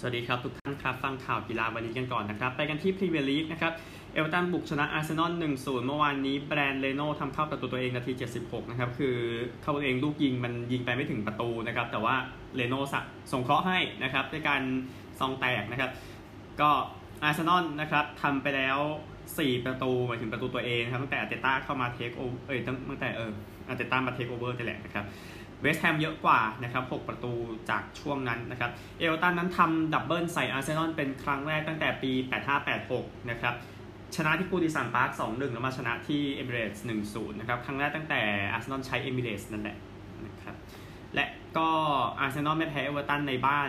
สวัสดีครับ ทุกท่านครับ ฟังข่าวกีฬาวันนี้กันก่อนนะครับ ไปกันที่พรีเมียร์ลีกนะครับ เอเวอร์ตันบุกชนะอาร์เซนอล 1-0 เมื่อวานนี้แบรนด์เลโน่ทำเข้าประตูตัวเองนาที 76 นะครับ คือเข้าตัวเองลูกยิงมันยิงไปไม่ถึงประตูนะครับ แต่ว่าเลโน่สงเคราะห์ให้นะครับด้วยการซองแตกนะครับ ก็อาร์เซนอลนะครับทำไปแล้ว 4 ประตูหมายถึงประตูตัวเองนะครับตั้งแต่อาร์เตต้าเข้ามา take o เอ้ยตั้งแต่เอออาร์เตต้ามา take over นี่แหละนะครับ เวสต์แฮมเยอะกว่านะครับ 6 ประตูจากช่วงนั้นนะครับ เอเวอร์ตันนั้นทำ double ใส่อาร์เซนอลเป็นครั้งแรกตั้งแต่ปี 8586 นะครับ ชนะที่กูดิสันพาร์ค 2-1 แล้วมาชนะที่เอมิเรตส์ 1-0 นะครับ ครั้งแรกตั้งแต่อาร์เซนอลใช้เอมิเรตส์นั่นแหละนะครับ และก็อาร์เซนอลไม่แพ้เอเวอร์ตันในบ้าน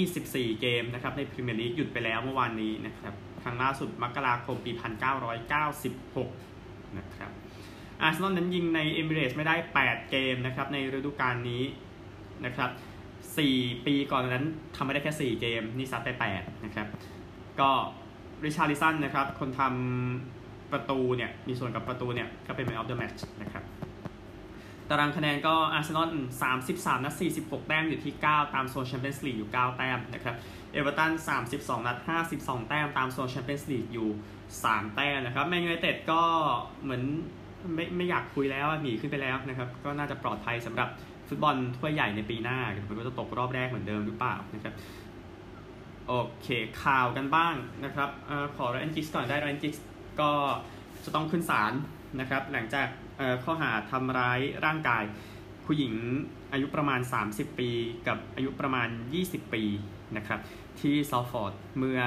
24 เกมนะครับ ในพรีเมียร์ลีกหยุดไปแล้วเมื่อวานนี้นะครับ ครั้งล่าสุดมกราคมปี 1996 นะครับ อาร์เซนอลนั้นยิงในเอมิเรตส์ไม่ได้ 8 เกมนะครับในฤดูกาลนี้นะครับ4ปีก่อนนั้นทำไม่ได้แค่ 4 เกม นี่ซัดไป 8 นะครับ ก็ริชาร์ลิสันนะครับ คนทำประตูเนี่ย มีส่วนกับประตูเนี่ย ก็เป็น Man of the Match นะครับ ตารางคะแนนก็อาร์เซนอล33 นัด 46 แต้มอยู่ที่ 9 ตามโซนแชมเปี้ยนส์ลีกอยู่ 9 แต้มนะครับเอเวอร์ตัน32 นัด 52 แต้ม ตามโซนแชมเปี้ยนส์ลีกอยู่ 3 แต้มนะครับแมนยูไนเต็ดก็เหมือน ไม่ไม่อยากคุยแล้วหนีขึ้นไปแล้วนะครับ ก็น่าจะปลอดภัยสำหรับฟุตบอลถ้วยใหญ่ในปีหน้ามันก็จะตกรอบแรกเหมือนเดิมหรือเปล่านะครับโอเคข่าวกันบ้างนะครับอขอรอนจิกก่อนได้รอนจิกก็จะต้องขึ้นศาลนะครับ หลังจากข้อหาทำร้ายร่างกาย ผู้หญิงอายุประมาณ 30 ปี กับอายุประมาณ 20 ปีนะครับ ที่ซอลฟอร์ดเมื่อ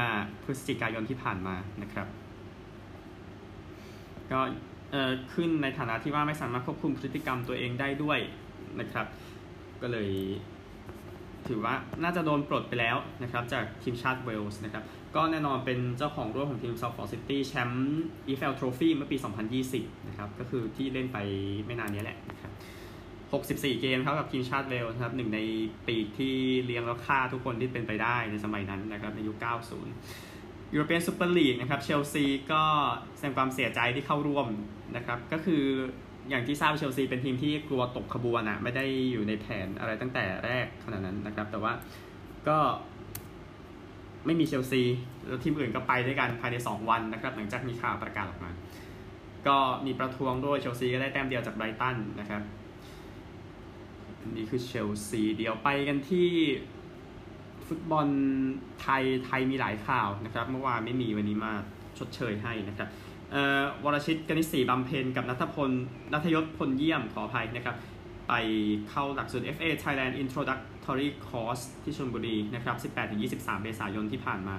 พฤศจิกายนที่ผ่านมานะครับ ก็ ขึ้นในฐานะที่ว่าไม่สามารถควบคุมพฤติกรรมตัวเองได้ด้วยนะครับ ก็เลยถือว่าน่าจะโดนปลดไปแล้วนะครับจากทีมชาติเวลส์นะครับ ก็แน่นอนเป็นเจ้าของร่วมของทีมซอลฟอร์ดซิตี้แชมป์ EFL Trophy เมื่อปี 2020 นะครับ ก็คือที่เล่นไปไม่นานนี้แหละนะครับ64 เกมครับกับทีมชาติเวลส์ครับหนึ่งในปีที่เลี้ยงแล้วฆ่าทุกคนที่เป็นไปได้ในสมัยนั้นนะครับในยุค 90 ยูโรเปียนซูเปอร์ลีกนะครับเชลซีก็แสดงความเสียใจที่เข้าร่วมนะครับก็คืออย่างที่ทราบเชลซีเป็นทีมที่กลัวตกขบวนอะไม่ได้อยู่ในแผนอะไรตั้งแต่แรกขนาดนั้นนะครับ แต่ว่าก็ไม่มีเชลซีแล้วทีมอื่นก็ไปด้วยกันภายใน 2 วันนะครับ หลังจากมีข่าวประกาศออกมา ก็มีประท้วงด้วยเชลซีก็ได้แต้มเดียวจากไบรตันนะครับนี่คือเชลซีเดี๋ยวไปกันที่ ฟุตบอลไทยไทยมีหลายข่าวนะครับ เมื่อวานไม่มีวันนี้มาชดเชยให้นะครับวรชิตกนิษฐีบำเพ็ญกับนัทพลนัทยศพลเยี่ยมขออภัยนะครับ ไปเข้าหลักสูตร FA Thailand Introductory Course ที่ชลบุรีนะครับ 18-23 เมษายนที่ผ่านมา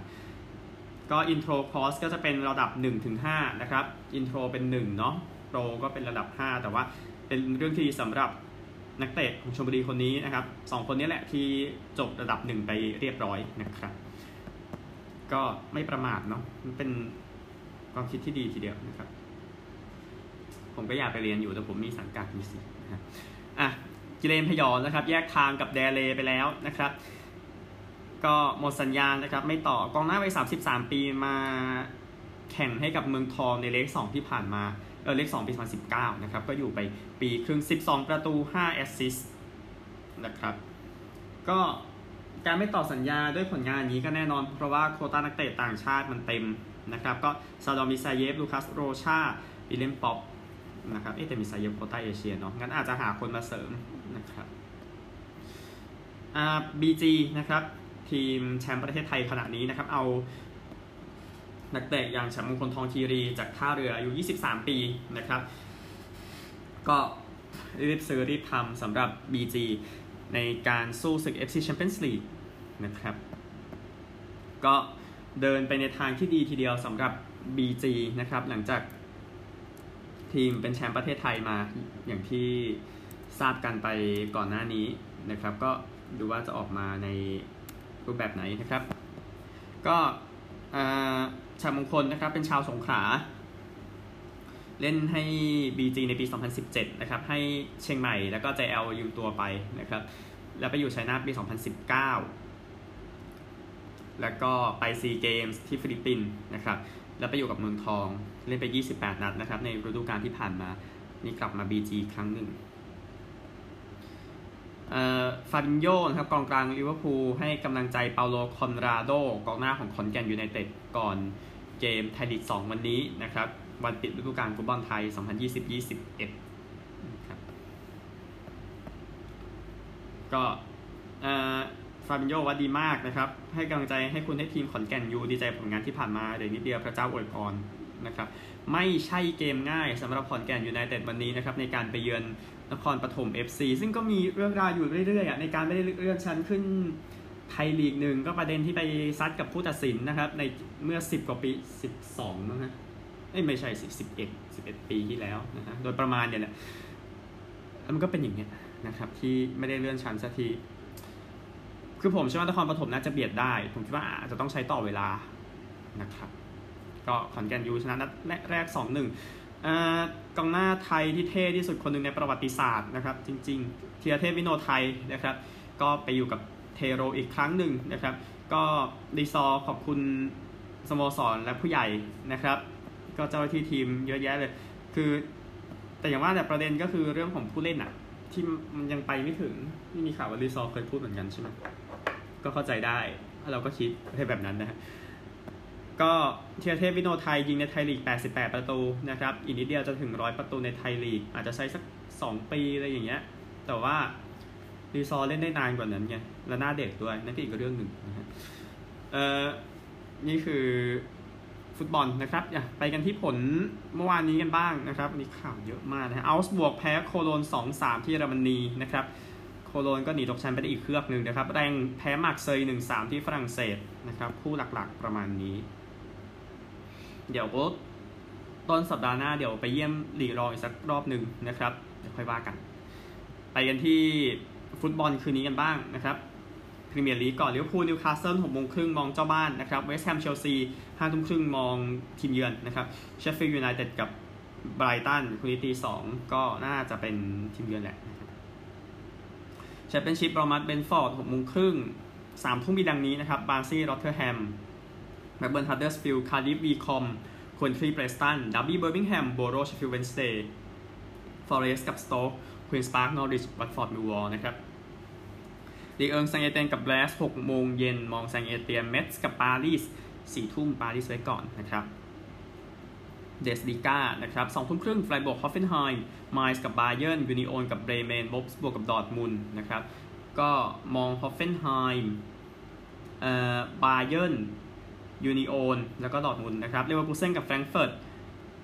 ก็ Intro Course ก็จะเป็นระดับ 1-5 นะครับ Intro เป็น 1 เนาะ Pro ก็เป็นระดับ 5 แต่ว่าเป็นเรื่องที่สำหรับ นักเตะของชลบุรีคนนี้นะครับสองคนนี้แหละที่จบระดับ1ไปเรียบร้อยนะครับ ก็ไม่ประมาทเนาะมันเป็นความคิดที่ดีทีเดียวนะครับ ผมก็อยากไปเรียนอยู่แต่ผมมีสังกัดมีสินะครับอะกิเลนพยอนนะครับ แยกทางกับแดเลไปแล้วนะครับ ก็หมดสัญญาณนะครับ ไม่ต่อกองหน้าไป33 ปีมาแข่งให้กับเมืองทองในเลข2ที่ผ่านมา เออเลข2ปี 2019 นะครับ ก็อยู่ไปปีครึ่ง 12 ประตู 5 แอสซิสต์นะครับ ก็การไม่ต่อสัญญาด้วยผลงานนี้ก็แน่นอน เพราะว่าโคต้านักเตะต่างชาติมันเต็มนะครับ ก็ซาดอมิซาเยฟ ลูคัส โรชาวิเลมป๊อปนะครับ เอ๊แต่มิซาเยฟโคต้าเอเชียเนาะ งั้นอาจจะหาคนมาเสริมนะครับอ่าบีจีนะครับทีมแชมป์ประเทศไทยขณะนี้นะครับ เอา นักเตะอย่างแชมป์มงคลทองคีรีจากท่าเรืออายุ 23 ปีนะครับ ก็รีบซื้อรีบทำสำหรับ BG ในการสู้ศึก FC Champions League นะครับ ก็เดินไปในทางที่ดีทีเดียวสำหรับ BG นะครับ หลังจากทีมเป็นแชมป์ประเทศไทยมาอย่างที่ทราบกันไปก่อนหน้านี้นะครับ ก็ดูว่าจะออกมาในรูปแบบไหนนะครับ ก็อ่า ชาวมงคลนะครับเป็นชาวสงขลาเล่นให้ BG ในปี 2017 นะครับ ให้เชียงใหม่แล้วก็ JL ยืมตัวไปนะครับ แล้วไปอยู่ชัยนาทปี 2019 แล้วก็ไปซีเกมส์ที่ฟิลิปปินส์นะครับ แล้วไปอยู่กับเมืองทอง เล่นไป 28 นัดนะครับ ในฤดูกาลที่ผ่านมา นี่กลับมา BG ครั้งหนึ่งฟาบินโยนะครับกองกลางลิเวอร์พูลให้กำลังใจเปาโลคอนราโดกองหน้าของขอนแก่นยูไนเต็ดก่อน เกมไทยลีก 2 วันนี้นะครับ วันปิดฤดูกาลฟุตบอลไทย 2020-21ครับก็ฟาบินโยว่าดีมากนะครับ ให้กำลังใจให้คุณให้ทีมขอนแก่นยูดีใจผลงานที่ผ่านมาเดี๋ยวนิดเดียวพระเจ้าอวยพรนะครับไม่ใช่เกมง่ายสำหรับขอนแก่นยูไนเต็ดวันนี้นะครับในการไปเยือนนครปฐม FC ซึ่งก็มีเรื่องราวอยู่เรื่อยๆในการไม่ได้เลื่อนชั้นขึ้น ไทยลีกหนึ่งก็ประเด็นที่ไปซัดกับผู้ตัดสินนะครับ ในเมื่อ 10 กว่าปี 12 นะฮะไม่ใช่สิบ11 11ปีที่แล้วนะฮะโดยประมาณเนี่ยแหละมันก็เป็นอย่างเงี้ยนะครับ ที่ไม่ได้เลื่อนชั้นสักที คือผมเชื่อว่านครปฐมน่าจะเบียดได้ ผมคิดว่าอาจจะต้องใช้ต่อเวลานะครับ ก็ขอนแก่นยูชนะนัดแรก2-1กองหน้าไทยที่เท่ที่สุดคนหนึ่งในประวัติศาสตร์นะครับ จริง ๆ เทียเทพวิโนไทยนะครับ ก็ไปอยู่กับ เทโรอีกครั้งหนึ่งนะครับ ก็ดีซอขอบคุณสโมสรและผู้ใหญ่นะครับ ก็เจ้าหน้าที่ทีมเยอะแยะเลย คือแต่อย่างว่าแต่ประเด็นก็คือเรื่องของผู้เล่นอะที่มันยังไปไม่ถึงนี่มีข่าวว่าดีซอเคยพูดเหมือนกันใช่ไหมก็เข้าใจได้ เราก็คิดแบบนั้นนะฮะก็เทียเทพวิโนไทยยิงในไทยลีก 88 ประตูนะครับ อีกนิดเดียวจะถึงร้อยประตูในไทยลีก อาจจะใช้สัก 2 ปีอะไรอย่างเงี้ย แต่ว่า รีซอเล่นได้นานกว่านั้นไงและหน้าเด็กด้วยนั่นก็อีกเรื่องหนึ่งนะฮะเอ่อนี่คือฟุตบอลนะครับอย่าไปกันที่ผลเมื่อวานนี้กันบ้างนะครับมีข่าวเยอะมากนะฮะอัลส์บวกแพ้โคโลน 2-3 ที่เยอรมนีนะครับโคโลนก็หนีตกชั้นไปได้อีกเครือกหนึ่งนะครับ แรงแพ้มาร์กเซย1-3ที่ฝรั่งเศสนะครับ คู่หลักๆประมาณนี้ เดี๋ยวก็ต้นสัปดาห์หน้าเดี๋ยวไปเยี่ยมหลีรองอีกสักรอบหนึ่งนะครับ เดี๋ยวค่อยว่ากัน ไปกันที่ ฟุตบอลคืนนี้กันบ้างนะครับพรีเมียร์ลีกก่อนลิเวอร์พูลนิวคาสเซิลหกโมงครึ่งมองเจ้าบ้านนะครับเวสต์แฮมเชลซีห้าทุ่มครึ่งมองทีมเยือนนะครับเชฟฟิลด์ยูไนเต็ดกับไบรตันคุณตีสองก็น่าจะเป็นทีมเยือนแหละแชมเปี้ยนชิพรอมัสเบนฟอร์ดหกโมงครึ่งสามทุ่มมีดังนี้นะครับบาร์ซี่รอตเทอร์แฮมแมเบิร์นฮัตเดอร์สฟิลด์คาร์ดิฟวีคอมควนทรีเบรสตันดับบี้เบอร์มิงแฮมโบโรชฟิลเวนสเตย์ฟอเรสกับสโต๊ก ควีนสปาร์กนอริช วัตฟอร์ด มิววอลนะครับดีเอิงแซงเอเตียนกับแบลสหกโมงเย็นมองแซงเอเตียนเมทส์กับปารีสสี่ทุ่มปารีสไว้ก่อนนะครับเดสดิก้านะครับสองทุ่มครึ่งไฟบวกฮอฟเฟนไฮม์ไมส์กับบาเยอร์นยูนิโอนกับเบรเมนบอบส์บวกกับดอร์ทมุนนะครับก็มองฮอฟเฟนไฮม์เอ่อบาเยอร์นยูนิโอนแล้วก็ดอทมุนนะครับเรียกว่ากูเซนกับแฟรงเฟิร์ต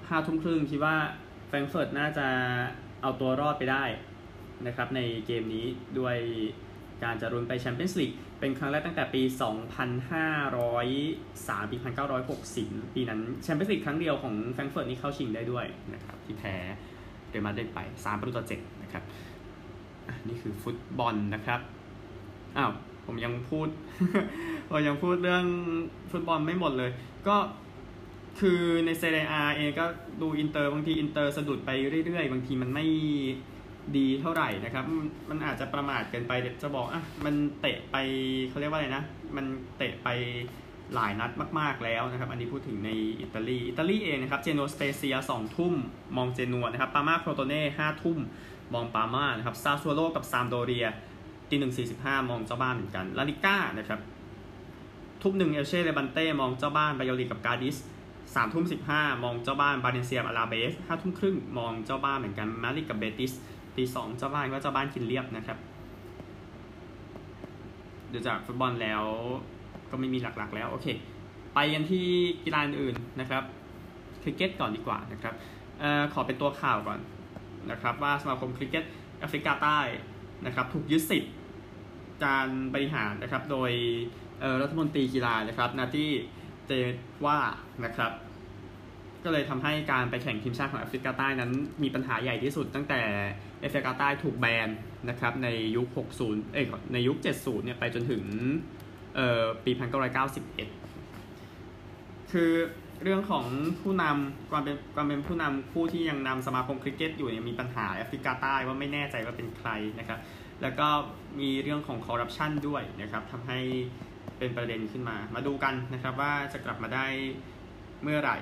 ห้าทุ่มครึ่งคิดว่าแฟรงเฟิร์ตน่าจะ เอาตัวรอดไปได้นะครับในเกมนี้ด้วยการจะลุ้นไปแชมเปี้ยนส์ลีกเป็นครั้งแรกตั้งแต่ปี 2503 ปี 1960 ปีนั้นแชมเปี้ยนส์ลีกครั้งเดียวของแฟรงก์เฟิร์ตนี่เข้าชิงได้ด้วยนะครับที่แพ้เรอัลมาดริดไป 3 ประตูต่อ 7 นะครับนี่คือฟุตบอลนะครับ อ้าว ผมยังพูด ผมยังพูดเรื่องฟุตบอลไม่หมดเลย ก็ คือในเซเรียอาเองก็ดูอินเตอร์บางทีอินเตอร์สะดุดไปเรื่อยๆ บางทีมันไม่ดีเท่าไหร่นะครับ มันอาจจะประมาทเกินไปเดี๋ยวจะบอกอะมันเตะไปเขาเรียกว่าอะไรนะ มันเตะไปหลายนัดมากๆแล้วนะครับ อันนี้พูดถึงในอิตาลี อิตาลีเองนะครับ เจนัวสเปเซียสองทุ่ม มองเจนัวนะครับ ปาร์มาโครโตเน่ห้าทุ่ม มองปาร์มานะครับ ซาสซัวโลกับซามพ์โดเรียตีหนึ่งสี่สิบห้ามองเจ้าบ้านเหมือนกัน ลาลิก้านะครับ ทุ่มหนึ่งเอลเช่ เลบันเต มองเจ้าบ้านบายาโดลิดกับกาดิส สามทุ่มสิบห้ามองเจ้าบ้านบาเลนเซียอลาเบสห้าทุ่มครึ่งมองเจ้าบ้านเหมือนกันมาดริดกับเบติสตีสองเจ้าบ้านก็เจ้าบ้านกินเรียบนะครับเดูจากฟุตบอลแล้วก็ไม่มีหลักๆแล้วโอเค ไปกันที่กีฬาอื่นนะครับคริกเก็ตก่อนดีกว่านะครับออขอเป็นตัวข่าวก่อนนะครับ ว่าสมาคมคริกเก็ตแอฟริกาใต้นะครับถูกยึดสิทธิ์การบริหารนะครับ โดยรัฐมนตรีกีฬานะครับนาที่ เจว่านะครับ ก็เลยทำให้การไปแข่งทีมชาติของแอฟริกาใต้นั้น มีปัญหาใหญ่ที่สุดตั้งแต่แอฟริกาใต้ถูกแบนนะครับในยุค 60 เอ้ยในยุค 70 เนี่ยไปจนถึงเอ่อปี 1991 คือเรื่องของผู้นำความเป็นความเป็นผู้นำผู้ที่ยังนำสมาคมคริกเก็ตอยู่เนี่ยมีปัญหาแอฟริกาใต้ว่าไม่แน่ใจว่าเป็นใครนะครับ แล้วก็มีเรื่องของคอร์รัปชันด้วยนะครับทำให้ เป็นประเด็นขึ้นมา มาดูกันนะครับว่าจะกลับมาได้เมื่อไหร่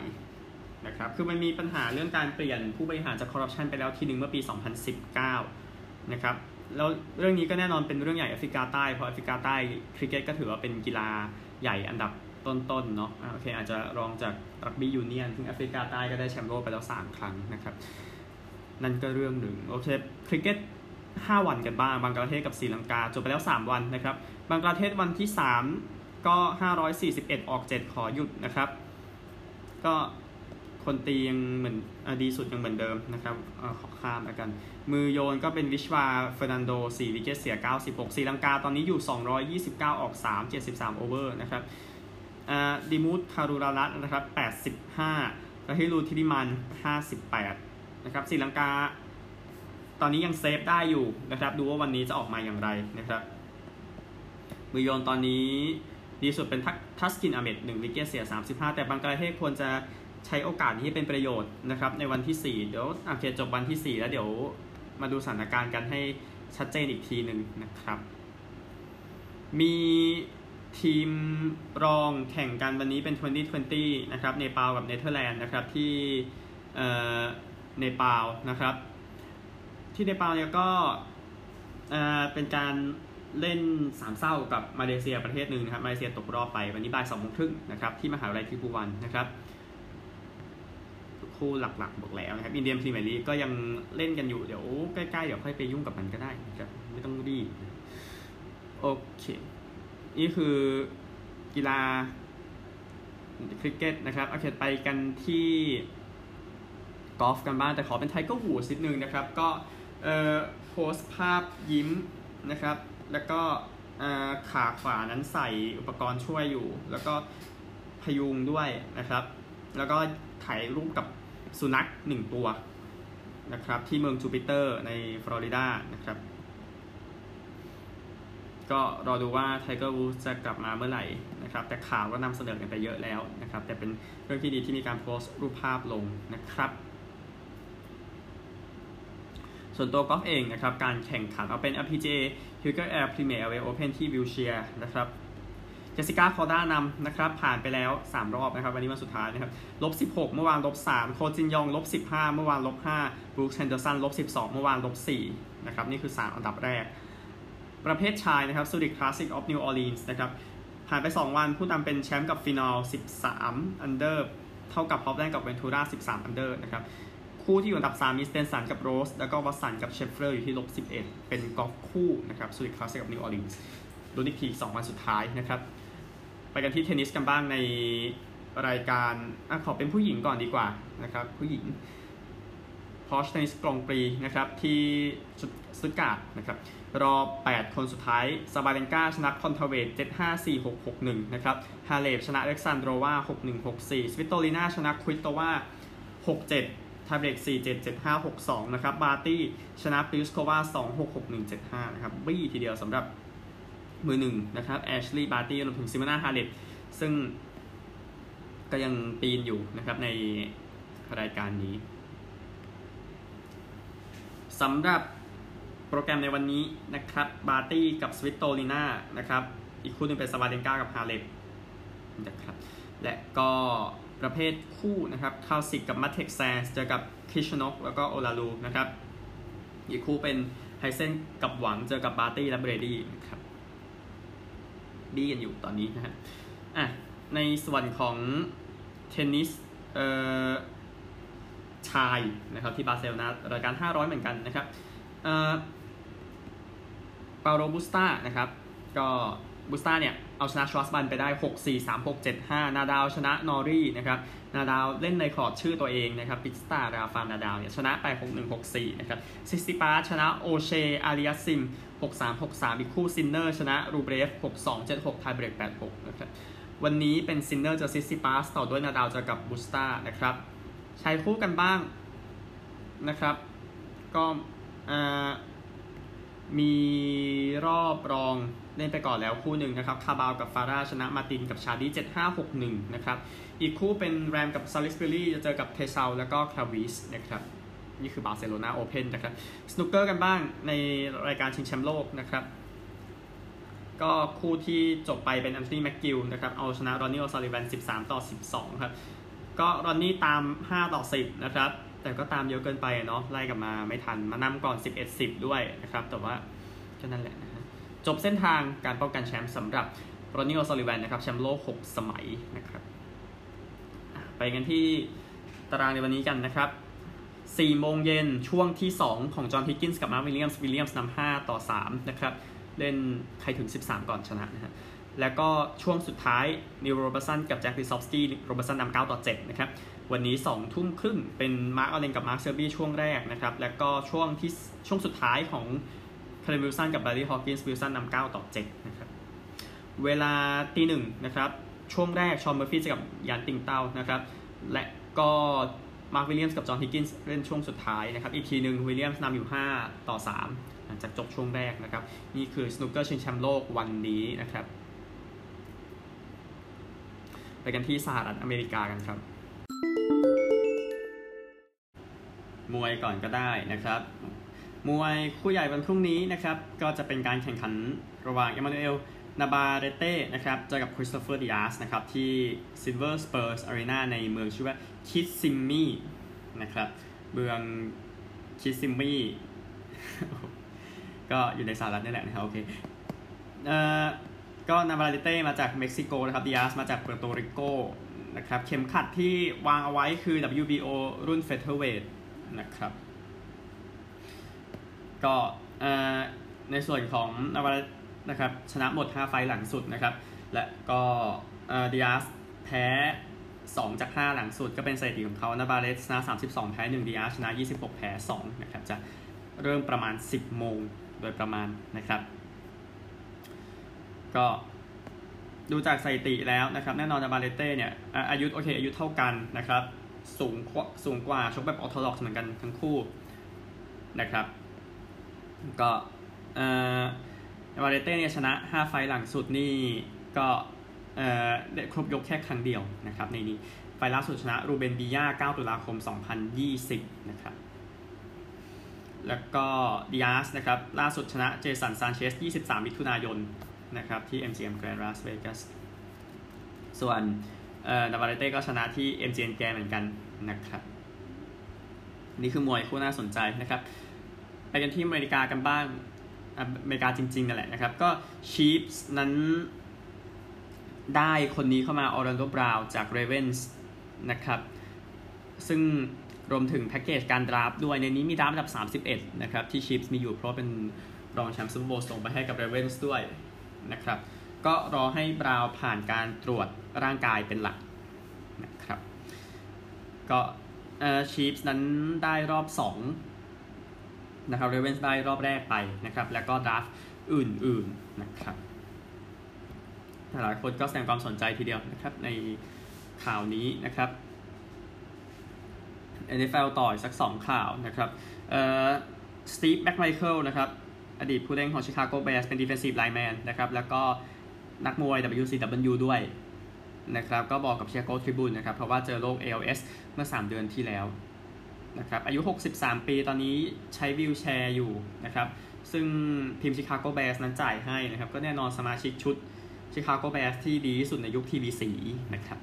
นะครับ คือมันมีปัญหาเรื่องการเปลี่ยนผู้บริหารจากคอร์รัปชันไปแล้วทีหนึ่งเมื่อปี 2019 นะครับ แล้วเรื่องนี้ก็แน่นอนเป็นเรื่องใหญ่แอฟริกาใต้ เพราะแอฟริกาใต้คริกเก็ตก็ถือว่าเป็นกีฬาใหญ่อันดับต้นๆเนาะโอเคอาจจะรองจากรักบี้ยูเนียนซึ่งแอฟริกาใต้ก็ได้แชมป์โลกไปแล้ว 3 ครั้งนะครับ นั่นก็เรื่องหนึ่งโอเคคริกเก็ต 5 วันกันบ้างบังกลาเทศกับศรีลังกาจบไปแล้ว 3 วันนะครับบังกลาเทศวันที่ 3 ก็ 541 ออก 7 ขอหยุดนะครับ ก็คนตียังเหมือนอดีสุดยังเหมือนเดิมนะครับอขอข้ามแล้วกัน มือโยนก็เป็นวิชวาเฟอร์นันโด 4 วิกเกตเสีย 96ศรีลังกาตอนนี้อยู่ 229 ออก 3 73 โอเวอร์นะครับดิมูตคารูรารัตนะครับ 85แล้วฮิรูทิริมัน 58 นะครับศรีลังกา ตอนนี้ยังเซฟได้อยู่นะครับ ดูว่าวันนี้จะออกมาอย่างไรนะครับ มือโยนตอนนี้ดีสุดเป็นทัสกินอเมด1วิกเกตเสีย 35 แต่บางประเทศควรจะใช้โอกาสที่เป็นประโยชน์นะครับ ในวันที่ 4 เดี๋ยวโอเคจบวันที่ 4 แล้วเดี๋ยวมาดูสถานการณ์กันให้ชัดเจนอีกทีหนึ่งนะครับ มีทีมรองแข่งกันวันนี้เป็น 2020 นะครับ เนปาลกับเนเธอร์แลนด์นะครับที่เนปาลนะครับ ที่เนปาลเนี่ยก็เป็นการเล่นสามเศร้ากับมาเลเซียประเทศหนึ่งนะครับมาเลเซียตกรอบไปวันนี้บ่ายสองโมงครึ่งนะครับที่มหาวิทยาลัยทิพูวันนะครับคู่หลักๆบอกแล้วนะครับอินเดียพรีเมียร์ลีกก็ยังเล่นกันอยู่เดี๋ยวใกล้ๆเดี๋ยวค่อยไปยุ่งกับมันก็ได้นะครับไม่ต้องรีบโอเคนี่คือกีฬาคริกเก็ตนะครับโอเคไปกันที่กอล์ฟกันบ้างแต่ขอเป็นไทเกอร์วูดส์นิดนึงนะครับก็ โพสภาพยิ้มนะครับ แล้วก็ขาขวานั้นใส่อุปกรณ์ช่วยอยู่ แล้วก็พยุงด้วยนะครับ แล้วก็ถ่ายรูปกับสุนัขหนึ่งตัวนะครับ ที่เมืองจูปิเตอร์ในฟลอริดานะครับ ก็รอดูว่าไทเกอร์วูดจะกลับมาเมื่อไหร่นะครับ แต่ข่าวก็นำเสนอกันไปเยอะแล้วนะครับ แต่เป็นเรื่องที่ดีที่มีการโพสต์รูปภาพลงนะครับ ส่วนตัวกอล์ฟเองนะครับการแข่งขันเอาเป็น LPGA H U G E L Air Premia LA Open ที่วิลเชียร์นะครับเจสิก้าคอด้านำนะครับผ่านไปแล้ว 3 รอบนะครับวันนี้วันสุดท้ายนะครับลบ16 เมื่อวานลบ3โคจินยองลบ15 เมื่อวานลบ5บรูคเฮนเดอร์สันลบ12 เมื่อวานลบ4นะครับนี่คือ 3 อันดับแรก ประเภทชายนะครับซูริคคลาสสิกออฟนิวออร์ลีนส์นะครับผ่านไป 2 วันผู้นำเป็นแชมป์กับฟินาว 13 under เท่ากับฮอฟแลนด์กับเวนทูรา13 under นะครับ คู่ที่อยู่อันดับ 3 มีสเตนสันกับโรส แล้วก็วัตสันกับเชฟเฟลอร์อยู่ที่ลบ11 เป็นกอล์ฟคู่นะครับซูริคคลาสสิกออฟนิวออร์ลีนส์ดูอีกที2วันสุดท้ายนะครับ ไปกันที่เทนนิสกันบ้างในรายการอขอเป็นผู้หญิงก่อนดีกว่านะครับผู้หญิงพอร์ชเทนนิสกรังด์ปรีซ์นะครับที่สตุตการ์ตนะครับรอบ 8 คนสุดท้ายซาบาเลนกาชนะคอนเทเวต7-5-4-6-6-1 นะครับฮาเลปชนะอเล็กซานโดรวา6-1-6-4 สวิตโตลีนาชนะควิตโตวา6-7 ทาเบรก4-7-7-5-6-2 นะครับ บาร์ตี้ ชนะพลิสโควา2-6-6-1-7-5 นะครับ บี้ทีเดียวสำหรับมือหนึ่งนะครับ แอชลีย์ บาร์ตี้ รวมถึงซิโมนาฮาเลปซึ่งก็ยังปีนอยู่นะครับในรายการนี้สำหรับโปรแกรมในวันนี้นะครับ บาร์ตี้กับสวิตโตลีนานะครับ อีกคู่หนึ่งเป็นซาบาเลนกากับฮาเลปนะครับ และก็ ประเภทคู่นะครับคราวชิกกับมัตเท็กแซนด์เจอกับคิเชนอกแล้วก็โอลารูนะครับอีกคู่เป็นไฮเซนกับหวังเจอกับบาร์ตี้และเบรดี้นะครับบี้กันอยู่ตอนนี้นะฮะอะในส่วนของเทนนิสเอ่อชายนะครับที่บาร์เซโลนารายการ 500 เหมือนกันนะครับเอ่อเปาโรบุสตานะครับก็บุสตาเนี่ย เอาชนะชวาร์ตซ์มันไปได้ 6 4 3 6 7 5 นาดาลชนะนอร์รี่นะครับ นาดาลเล่นในคอร์ตชื่อตัวเองนะครับ ปิสตาราฟานาดาลเนี่ยชนะไป 6 1 6 4 นะครับ ซิตซิปาสชนะโอเช อาลิยัสซิม 6-3 6-3 อีกคู่ซินเนอร์ ชนะรูเบรฟ 6-2 7-6ไทยเบรก8-6 นะครับ วันนี้เป็นซินเนอร์เจอซิตซิปาสต่อด้วยนาดาลเจอกับบูสตานะครับชายคู่กันบ้างนะครับ ก็มีรอบรอง เล่นไปก่อนแล้วคู่หนึ่งนะครับคาบาลกับฟาร่าชนะมาตินกับชาดี7-5-6-1นะครับอีกคู่เป็นแรมกับซาลิสเบอรี่จะเจอกับเทเซาแล้วก็คาวิสนะครับนี่คือบาร์เซโลนาโอเพนนะครับสนุกเกอร์กันบ้างในรายการชิงแชมป์โลกนะครับก็คู่ที่จบไปเป็นอันโทนีแม็กกิลนะครับเอาชนะรอนนี่โอซุลลิแวน13 ต่อ 12 ครับ ก็รอนนี่ตาม 5 ต่อ 10 นะครับ แต่ก็ตามเยอะเกินไปเนาะไล่กลับมาไม่ทันมานำก่อน 11 10 ด้วยนะครับ แต่ว่าก็นั่นแหละนะ จบเส้นทางการป้องกันแชมป์สำหรับรอนนี่โอซุลลิแวนนะครับแชมป์โลก 6 สมัยนะครับ ไปกันที่ตารางในวันนี้กันนะครับ4โมงเย็นช่วงที่ 2 ของจอห์นฮิกกินส์กับมาร์ควิลเลียมส์วิลเลียมส์นำ5ต่อ 3 นะครับ เล่นใครถึง 13 ก่อนชนะนะฮะแล้วก็ช่วงสุดท้ายนีลโรเบิร์ตสันกับแจ็คลิซอฟสกี้โรเบิร์ตสันนำ9ต่อ 7 นะครับ วันนี้ 2 ทุ่มครึ่งเป็นมาร์กอัลเลนกับมาร์คเซลบี้ช่วงแรกนะครับ แล้วก็ช่วงที่ช่วงสุดท้ายของ ไคเรนวิลสันกับแบร์รี่ฮอว์กินส์วิลสันนำ9ต่อ7นะครับเวลาตีหนึ่งนะครับช่วงแรกชอนเมอร์ฟี่เจอกับยันปิงเทานะครับและก็มาร์ควิลเลียมส์กับจอห์นฮิกกินส์เล่นช่วงสุดท้ายนะครับอีกทีหนึ่งวิลเลียมส์นำอยู่ 5 ต่อ 3 หลังจากจบช่วงแรกนะครับ นี่คือสนุกเกอร์ชิงแชมป์โลกวันนี้นะครับ ไปกันที่สหรัฐอเมริกากันครับ มวยก่อนก็ได้นะครับ มวยคู่ใหญ่วันพรุ่งนี้นะครับ ก็จะเป็นการแข่งขันระหว่างเอมานูเอลนาวาร์เรเต้นะครับเจอกับคริสโตเฟอร์ดิอาสนะครับ ที่ Silver Spurs Arena ในเมืองชื่อว่าคิสซิมมี่นะครับ เมืองคิสซิมมี่ก็อยู่ในสหรัฐนี่แหละนะครับ โอเคเอ่อก็นาบาเรเต้มาจากเม็กซิโกนะครับดิอาสมาจากเปอร์โตริโกนะครับ เข็มขัดที่วางเอาไว้คือ WBO รุ่นเฟเธอร์เวทนะครับ ก็ในส่วนของนาวานะครับชนะหมด 5 ไฟหลังสุดนะครับ และก็ดิอาสแพ้ 2 จาก 5 หลังสุด ก็เป็นสถิติของเขานาบาเลสชนะ 32 แพ้ 1 ดิอาสชนะ 26 แพ้ 2 นะครับ จะเริ่มประมาณ 10 โมงโดยประมาณนะครับ ก็ดูจากสถิติแล้วนะครับ แน่นอนนาบาเลเต้เนี่ยอายุโอเค อายุเท่ากันนะครับ สูงสูงกว่าชกแบบออร์โธด็อกเหมือนกันทั้งคู่นะครับ ก็เอ่อวาเลเต้เนี่ยชนะ 5 ไฟหลังสุดนี่ก็เอ่อได้ครบยกแค่ครั้งเดียวนะครับในนี้ไฟล่าสุดชนะรูเบนบียา9ตุลาคม 2020 นะครับแล้วก็ดิอาสนะครับล่าสุดชนะเจสันซานเชส 23 มิถุนายนนะครับที่ MGM Grand Las Vegas ส่วนเอ่อนาวาเลเต้ก็ชนะที่ MGM Grand เหมือนกันนะครับ นี่คือมวยคู่น่าสนใจนะครับ ไปกันที่อเมริกากันบ้างอเมริกาจริงๆนั่นแหละนะครับ ก็ชีฟส์นั้นได้คนนี้เข้ามาออร์แลนโดบราวน์จากเรเวนส์นะครับ ซึ่งรวมถึงแพ็กเกจการดราฟด้วยในนี้มีดราฟอันดับ 31 นะครับ ที่ชีฟส์มีอยู่เพราะเป็นรองแชมป์ซูเปอร์โบว์ส่งไปให้กับเรเวนส์ด้วยนะครับ ก็รอให้บราวน์ผ่านการตรวจร่างกายเป็นหลักนะครับ ก็ชีฟส์นั้นได้รอบ 2 นะครับเรเวนส์ได้รอบแรกไปนะครับแล้วก็ดราฟอื่นๆนะครับหลายคนก็แสดงความสนใจทีเดียวนะครับในข่าวนี้นะครับ NFL ต่ออีกสัก 2 ข่าวนะครับสตีฟแม็กไมเคิลนะครับอดีตผู้เล่นของชิคาโกแบร์สเป็น defensive lineman นะครับแล้วก็นักมวย WCW ด้วยนะครับก็บอกกับ Chicago Tribune นะครับเพราะว่าเจอโรค ALS เมื่อ 3 เดือนที่แล้ว นะครับอายุ 63 ปีตอนนี้ใช้ wheelchair อยู่นะครับซึ่งทีมชิคาโกแบร์สนั้นจ่ายให้นะครับก็แน่นอนสมาชิกชุดชิคาโกแบร์สที่ดีที่สุดในยุคทีวีสีนะครับ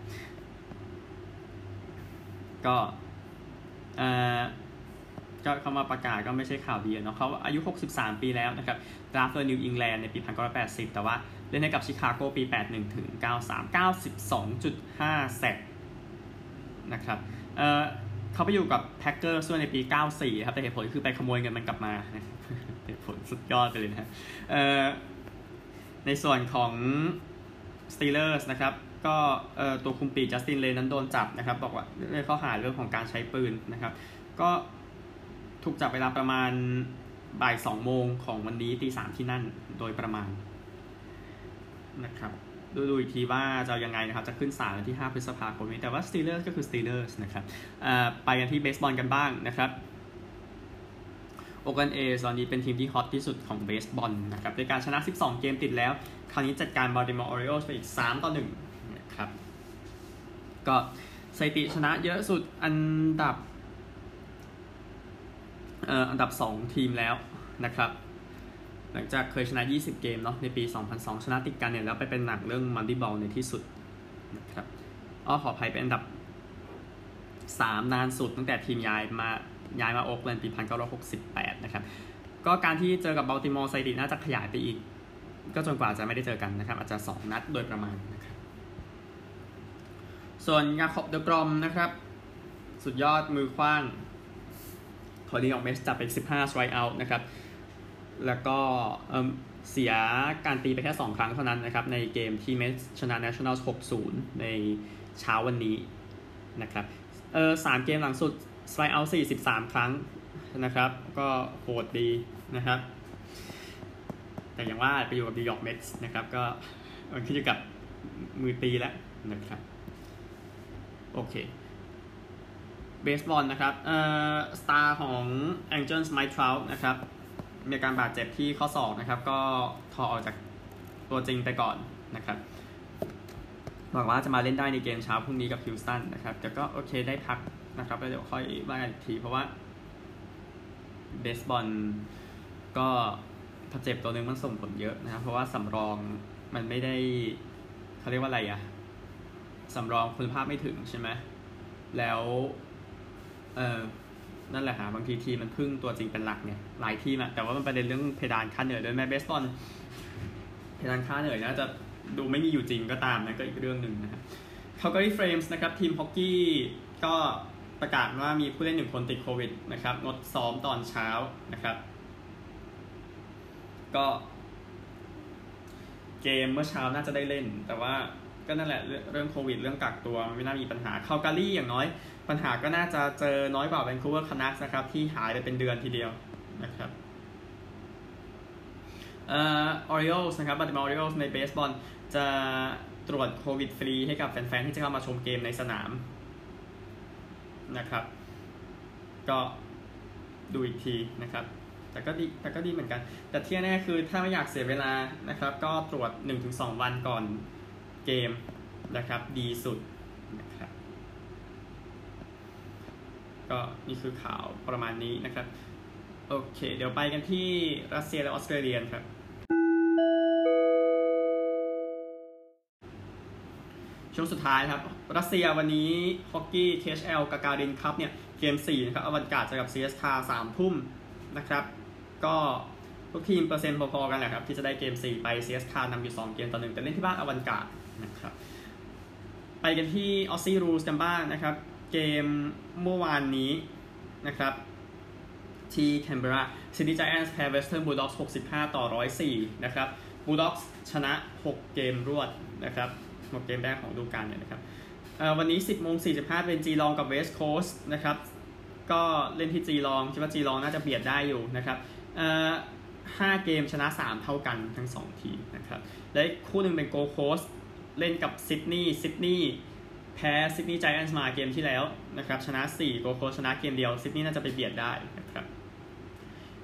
ก็เอ่อก็เข้ามาประกาศก็ไม่ใช่ข่าวดีเนาะเขาอายุ 63 ปีแล้วนะครับ draft เฟอร์นิวอิงแลนด์ในปี 1980 แต่ว่าเล่นให้กับชิคาโกปี 81 ถึง 93 92.5 sack นะครับเอ่อ เขาไปอยู่กับ Packers่วนในปี 94 ครับ แต่เหตุผลคือไปขโมยเงินมันกลับมาเหตุผลสุดยอดไปเลยนะในส่วนของ Steelers นะครับก็ตัวคุมปีกจัสตินเลนนั้นโดนจับนะครับ บอกว่าเรื่องข้อหาเรื่องของการใช้ปืนนะครับ ก็ถูกจับเวลาประมาณบ่ายสองโมงของวันนี้ตีสามที่นั่นโดยประมาณนะครับ ดูดูอีกทีว่าจะยังไงนะครับ จะขึ้นศาลที่ 5 พฤษภาคมนี้ แต่ว่า Steelers ก็คือ Steelers นะครับไปกันที่เบสบอลกันบ้างนะครับ Oakland A's ตอนนี้เป็นทีมที่ฮอตที่สุดของเบสบอลนะครับในการชนะ 12 เกมติดแล้ว คราวนี้จัดการบัลติมอร์ Orioles ไปอีก 3 ต่อ 1 นะครับ ก็สถิติชนะเยอะสุดอันดับอันดับ 2 ทีมแล้วนะครับ หลังจากเคยชนะ 20 เกมเนาะในปี 2002 ชนะติดกันเนี่ยแล้วไปเป็นหนังเรื่อง Moneyball ในที่สุดนะครับอ้อขออภัยเป็นอันดับ 3 นานสุดตั้งแต่ทีมย้ายมาย้ายมาโอ๊กแลนด์ปี 1968 นะครับ ก็การที่เจอกับบัลติมอร์ไซดี้น่าจะขยายไปอีก ก็จนกว่าจะไม่ได้เจอกันนะครับ อาจจะ 2 นัดโดยประมาณนะครับ ส่วน Jacob deGrom นะครับ สุดยอดมือคว้างคอดีออกเมสจับไป15 strikeout นะครับ แล้วก็เสียการตีไปแค่ 2 ครั้งเท่านั้นนะครับ ในเกมที่ Mets ชนะ Nationals 6-0 ในเช้าวันนี้นะครับเออสามเกมหลังสุด strikeout 43ครั้งนะครับ ก็โหดดีนะครับ แต่อย่างว่าไปอยู่กับนิวยอร์ก Mets นะครับ ก็มันขึ้นอยู่กับมือตีแล้วนะครับ โอเคเบสบอลนะครับเอ่อสตาร์ของ Angels Mike Trout นะครับ มีอาการบาดเจ็บที่ข้อศอกนะครับ ก็ถอออกจากตัวจริงไปก่อนนะครับหวังว่าจะมาเล่นได้ในเกมเช้าพรุ่งนี้กับฮิวสตันนะครับแต่ก็โอเคได้พักนะครับแล้วเดี๋ยวค่อยว่ากันอีกที เพราะว่าเบสบอลก็ถ้าเจ็บตัวนึงมันส่งผลเยอะนะครับเพราะว่าสำรองมันไม่ได้เขาเรียกว่าอะไรอะสำรองคุณภาพไม่ถึงใช่ไหมแล้วเออ นั่นแหละฮะบางทีทีมันพึ่งตัวจริงเป็นหลักเนี่ยหลายทีมอะแต่ว่ามันประเด็นเรื่องเพดานค่าเหนื่อยด้วยแม้เบสบอลเพดานค่าเหนื่อยนะจะดูไม่มีอยู่จริงก็ตามนะก็อีกเรื่องหนึ่งนะครับคาลการีเฟรมส์นะครับทีมฮอกกี้ก็ประกาศว่ามีผู้เล่นหนึ่งคนติดโควิดนะครับงดซ้อมตอนเช้านะครับ ก็เกมเมื่อเช้าน่าจะได้เล่น แต่ว่าก็นั่นแหละเรื่องโควิด เรื่องกักตัวไม่น่ามีปัญหาคาลการีอย่างน้อย ปัญหาก็น่าจะเจอน้อยกว่าแวนคูเวอร์ Canucks นะครับ ที่หายไปเป็นเดือนทีเดียวนะครับเอ่อ Orioles นะครับบัลติมอร์ Orioles ในเบสบอลจะตรวจโควิดฟรีให้กับแฟนๆ ที่จะเข้ามาชมเกมในสนามนะครับ ก็ดูอีกทีนะครับ แต่ก็ดีแต่ก็ดีเหมือนกัน แต่ที่แน่คือถ้าไม่อยากเสียเวลานะครับ ก็ตรวจ 1-2 วันก่อนเกมนะครับ ดีสุดนะครับ ก็นี่คือข่าวประมาณนี้นะครับ โอเค เดี๋ยวไปกันที่รัสเซียและออสเตรเลียครับ ช่วงสุดท้ายครับ รัสเซียวันนี้ฮอกกี้ KHL Gagarin Cup เนี่ยเกม 4 นะครับ Avangard จะกับ CSK 3ทุ่มนะครับ ก็ทุกทีมเปอร์เซ็นต์พอๆกันแหละครับ ที่จะได้เกม 4 ไป CSK นำอยู่ 2 เกมต่อหนึ่งแต่เล่นที่บ้านอวันกาศนะครับ ไปกันที่ Aussie Rules กันบ้างนะครับ เกมเมื่อวานนี้นะครับที่แคนเบรา Sydney Giants แพ้ Western Bulldogs 65 ต่อ 104 นะครับ Bulldogs ชนะ 6 เกมรวดนะครับหมดเกมแรกของฤดูกาลเนี่ยนะครับวันนี้ 10โมง45 เป็นจีลองกับ West Coast นะครับ ก็เล่นที่จีลองคิดว่าจีลองน่าจะเบียดได้อยู่นะครับห้าเกมชนะ 3 เท่ากันทั้ง 2 ทีมนะครับ และคู่หนึ่งเป็นโกโคสเล่นกับซิดนีย์ซิดนีย์ แพ้ Sydney Giants มาเกมที่แล้วนะครับชนะ4โกโคชนะเกมเดียวซิดนีย์น่าจะไปเบียดได้นะครับ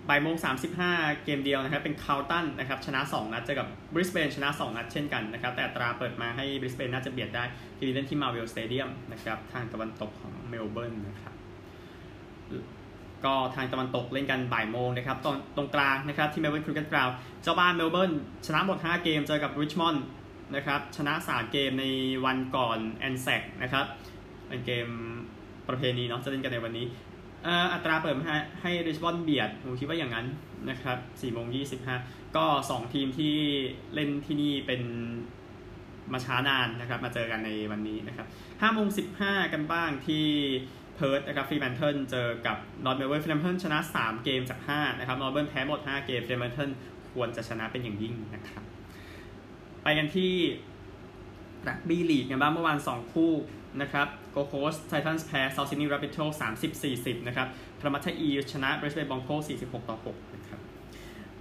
บ่ายโมง35เกมเดียวนะครับเป็น Carlton นะครับชนะ 2 นัดเจอกับบริสเบนชนะ 2 นัดเช่นกันนะครับแต่อัตราเปิดมาให้บริสเบนน่าจะเบียดได้ทีนี้เล่นที่ Marvel Stadium นะครับทางตะวันตกของเมลเบิร์นนะครับก็ทางตะวันตกเล่นกันบ่ายโมงนะครับตรงตรงกลางนะครับที่ Melbourne Cricket Ground เจ้าบ้านเมลเบิร์นชนะหมด 5 เกมเจอกับริชมอนด์ นะครับชนะ 3 เกมในวันก่อน Anzac นะครับเป็นเกมประเพณีเนาะจะเล่นกันในวันนี้อัตราเปิดให้ให้ริชมอนด์เบียดผมคิดว่าอย่างนั้นนะครับ4โมง25 ก็ 2 ทีมที่เล่นที่นี่เป็นมาช้านานนะครับ มาเจอกันในวันนี้นะครับ5โมง15 กันบ้างที่เพิร์ตนะครับฟรีแมนเทิลเจอกับนอร์ทเมลเบิร์นฟรีแมนเทิลชนะ 3 เกมจาก 5 นะครับนอร์ทเมลเบิร์นแพ้หมด 5 เกมฟรีแมนเทิลควรจะชนะเป็นอย่างยิ่งนะครับ ไปกันที่รักบี้ลีกกันบ้างเมื่อวาน2 คู่นะครับ Gold Coast Titans แพ้ South Sydney Rabbitohs สามสิบสี่สิบนะครับ Parramatta Eels ชนะ Brisbane Broncos สี่สิบหกต่อหกนะครับ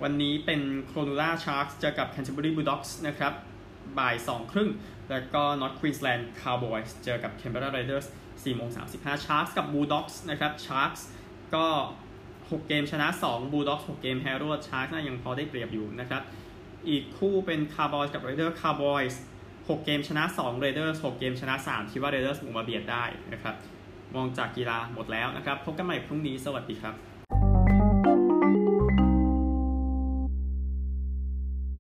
วันนี้เป็น Cronulla Sharks เจอกับ Canterbury Bulldogs นะครับบ่ายสองครึ่ง แล้วก็ North Queensland Cowboys เจอกับ Canberra Raiders สี่โมงสามสิบห้า Sharks กับ Bulldogs นะครับ Sharks ก็หกเกมชนะสอง Bulldogs หกเกมแพ้รวด Sharks น่ายังพอได้เปรียบอยู่นะครับ อีกคู่เป็นคาร์บอยส์กับเรเดอร์คาร์บอยส์หกเกมชนะ2 Raiders 6เกมชนะ 3 คิดว่า Raiders มุมาเบียดได้นะครับ มองจากกีฬาหมดแล้วนะครับ พบกันใหม่พรุ่งนี้ สวัสดีครับ